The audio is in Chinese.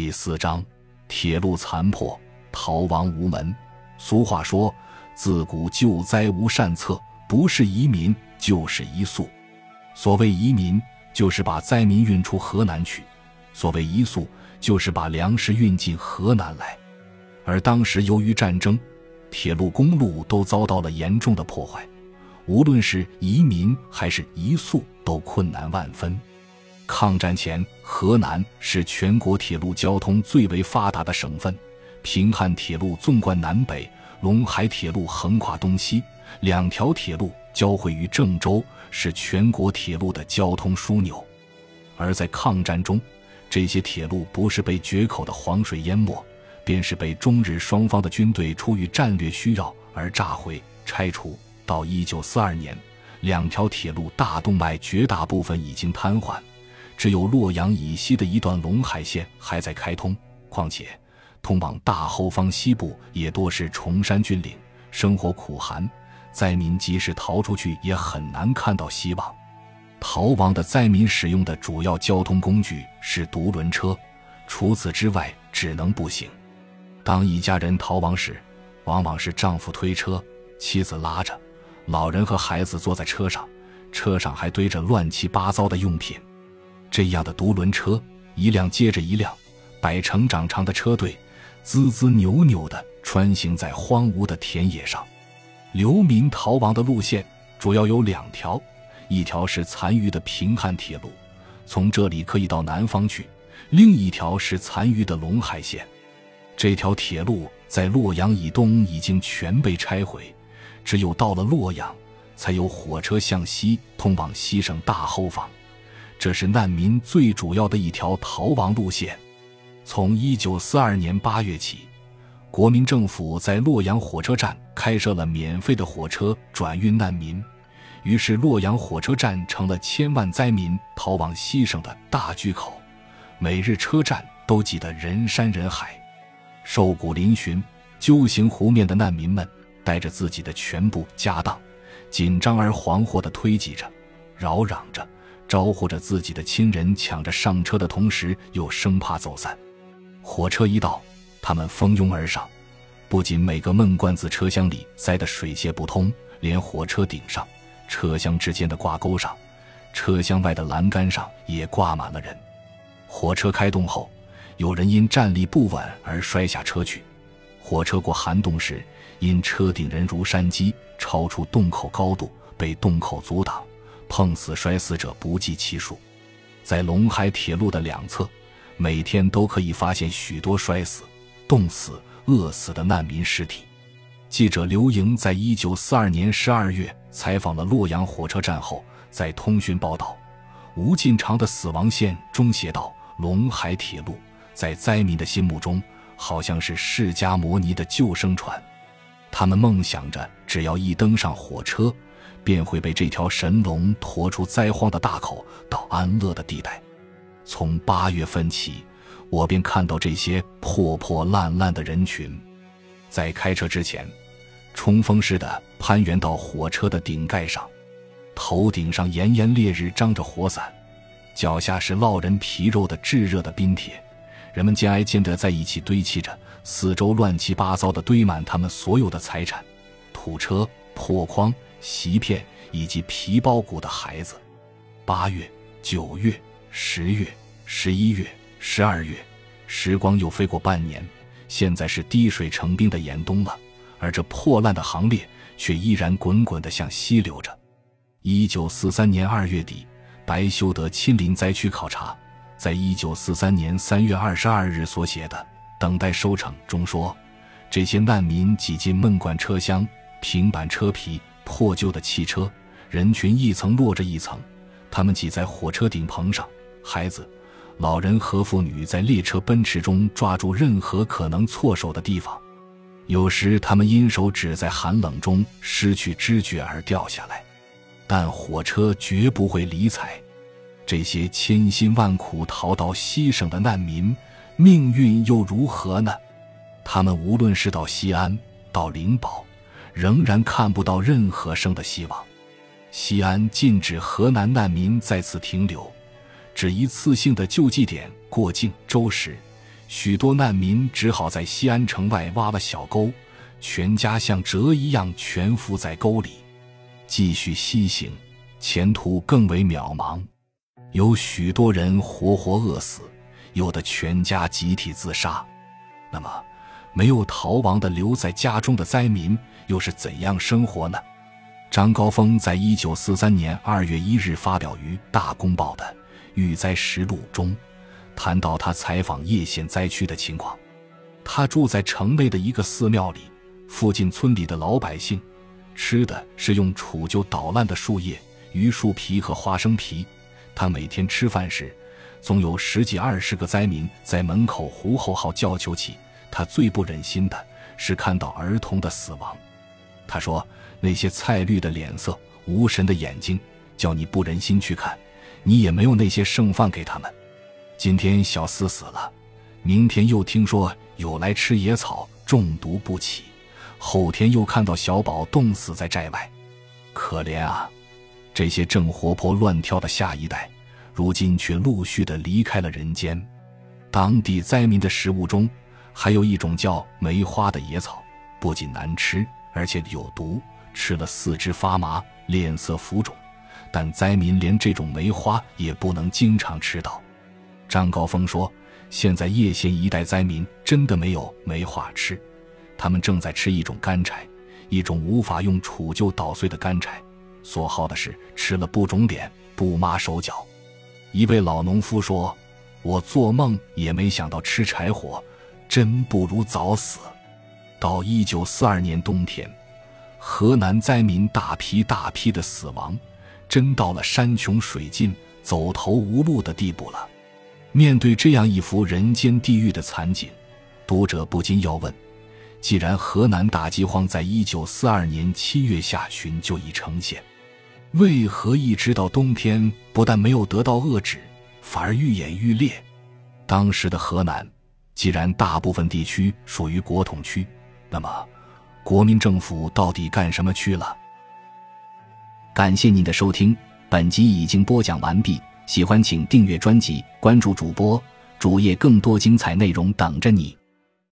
第四章，铁路残破，逃亡无门。俗话说：“自古救灾无善策，不是移民就是移粟。”所谓移民，就是把灾民运出河南去；所谓移粟，就是把粮食运进河南来。而当时由于战争，铁路、公路都遭到了严重的破坏，无论是移民还是移粟，都困难万分。抗战前，河南是全国铁路交通最为发达的省份。平汉铁路纵贯南北，陇海铁路横跨东西，两条铁路交汇于郑州，是全国铁路的交通枢纽。而在抗战中，这些铁路不是被决口的黄水淹没，便是被中日双方的军队出于战略需要而炸毁、拆除。到一九四二年，两条铁路大动脉绝大部分已经瘫痪。只有洛阳以西的一段陇海线还在开通，况且通往大后方西部也多是崇山峻岭，生活苦寒，灾民即使逃出去也很难看到希望。逃亡的灾民使用的主要交通工具是独轮车，除此之外只能步行。当一家人逃亡时，往往是丈夫推车，妻子拉着，老人和孩子坐在车上，车上还堆着乱七八糟的用品。这样的独轮车，一辆接着一辆，百成长长的车队，滋滋扭扭地穿行在荒芜的田野上。流民逃亡的路线主要有两条，一条是残余的平汉铁路，从这里可以到南方去；另一条是残余的陇海线。这条铁路在洛阳以东已经全被拆毁，只有到了洛阳，才有火车向西通往西省大后方。这是难民最主要的一条逃亡路线。从一九四二年八月起，国民政府在洛阳火车站开设了免费的火车转运难民，于是洛阳火车站成了千万灾民逃往西省的大巨口。每日车站都挤得人山人海，瘦骨嶙峋、揪行湖面的难民们带着自己的全部家当，紧张而惶惑地推挤着，扰嚷着。招呼着自己的亲人抢着上车的同时，又生怕走散。火车一到，他们蜂拥而上，不仅每个闷罐子车厢里塞得水泄不通，连火车顶上、车厢之间的挂钩上、车厢外的栏杆上也挂满了人。火车开动后，有人因站立不稳而摔下车去。火车过涵洞时，因车顶人如山积，超出洞口高度，被洞口阻挡。碰死、摔死者不计其数，在陇海铁路的两侧，每天都可以发现许多摔死、冻死、饿死的难民尸体。记者刘莹在一九四二年十二月采访了洛阳火车站后，在通讯报道《吴进长的死亡线》中写道：“陇海铁路在灾民的心目中，好像是释迦摩尼的救生船，他们梦想着，只要一登上火车。”便会被这条神龙驮出灾荒的大口，到安乐的地带。从八月份起，我便看到这些破破烂烂的人群，在开车之前，冲锋似的攀援到火车的顶盖上，头顶上炎炎烈日张着火伞，脚下是烙人皮肉的炙热的冰铁，人们肩挨肩的在一起堆砌着，四周乱七八糟的堆满他们所有的财产：土车、破筐。席片以及皮包骨的孩子，八月、九月、十月、十一月、十二月，时光又飞过半年，现在是滴水成冰的严冬了，而这破烂的行列却依然滚滚地向西流着。一九四三年二月底，白修德亲临灾区考察，在一九四三年三月二十二日所写的《等待收成》中说：“这些难民挤进闷罐车厢、平板车皮。”破旧的汽车，人群一层摞着一层，他们挤在火车顶棚上，孩子、老人和妇女在列车奔驰中抓住任何可能错手的地方，有时他们因手指在寒冷中失去知觉而掉下来，但火车绝不会理睬这些千辛万苦逃到西省的难民，命运又如何呢？他们无论是到西安，到灵宝。仍然看不到任何生的希望。西安禁止河南难民在此停留，只一次性的救济点过境周时，许多难民只好在西安城外挖了小沟，全家像蛇一样蜷伏在沟里，继续西行，前途更为渺茫。有许多人活活饿死，有的全家集体自杀。那么，没有逃亡的留在家中的灾民又是怎样生活呢？张高峰在一九四三年二月一日发表于《大公报》的《遇灾实录》中，谈到他采访叶县灾区的情况。他住在城内的一个寺庙里，附近村里的老百姓吃的是用杵就捣烂的树叶、榆树皮和花生皮。他每天吃饭时，总有十几二十个灾民在门口呼吼号叫求起。他最不忍心的是看到儿童的死亡。他说：“那些菜绿的脸色、无神的眼睛，叫你不忍心去看。你也没有那些剩饭给他们。今天小厮死了，明天又听说有来吃野草中毒不起，后天又看到小宝冻死在寨外。可怜啊！这些正活泼乱跳的下一代，如今却陆续的离开了人间。当地灾民的食物中，还有一种叫梅花的野草，不仅难吃。”而且有毒，吃了四肢发麻，脸色浮肿。但灾民连这种梅花也不能经常吃到。张高峰说：“现在叶县一带灾民真的没有梅花吃，他们正在吃一种干柴，一种无法用杵就捣碎的干柴。所好的是吃了不肿脸，不麻手脚。”一位老农夫说：“我做梦也没想到吃柴火，真不如早死。”到一九四二年冬天，河南灾民大批大批的死亡，真到了山穷水尽、走投无路的地步了。面对这样一幅人间地狱的惨景，读者不禁要问：既然河南大饥荒在一九四二年七月下旬就已呈现，为何一直到冬天不但没有得到遏制，反而愈演愈烈？当时的河南，既然大部分地区属于国统区。那么，国民政府到底干什么去了？感谢您的收听，本集已经播讲完毕。喜欢请订阅专辑，关注主播主页，更多精彩内容等着你。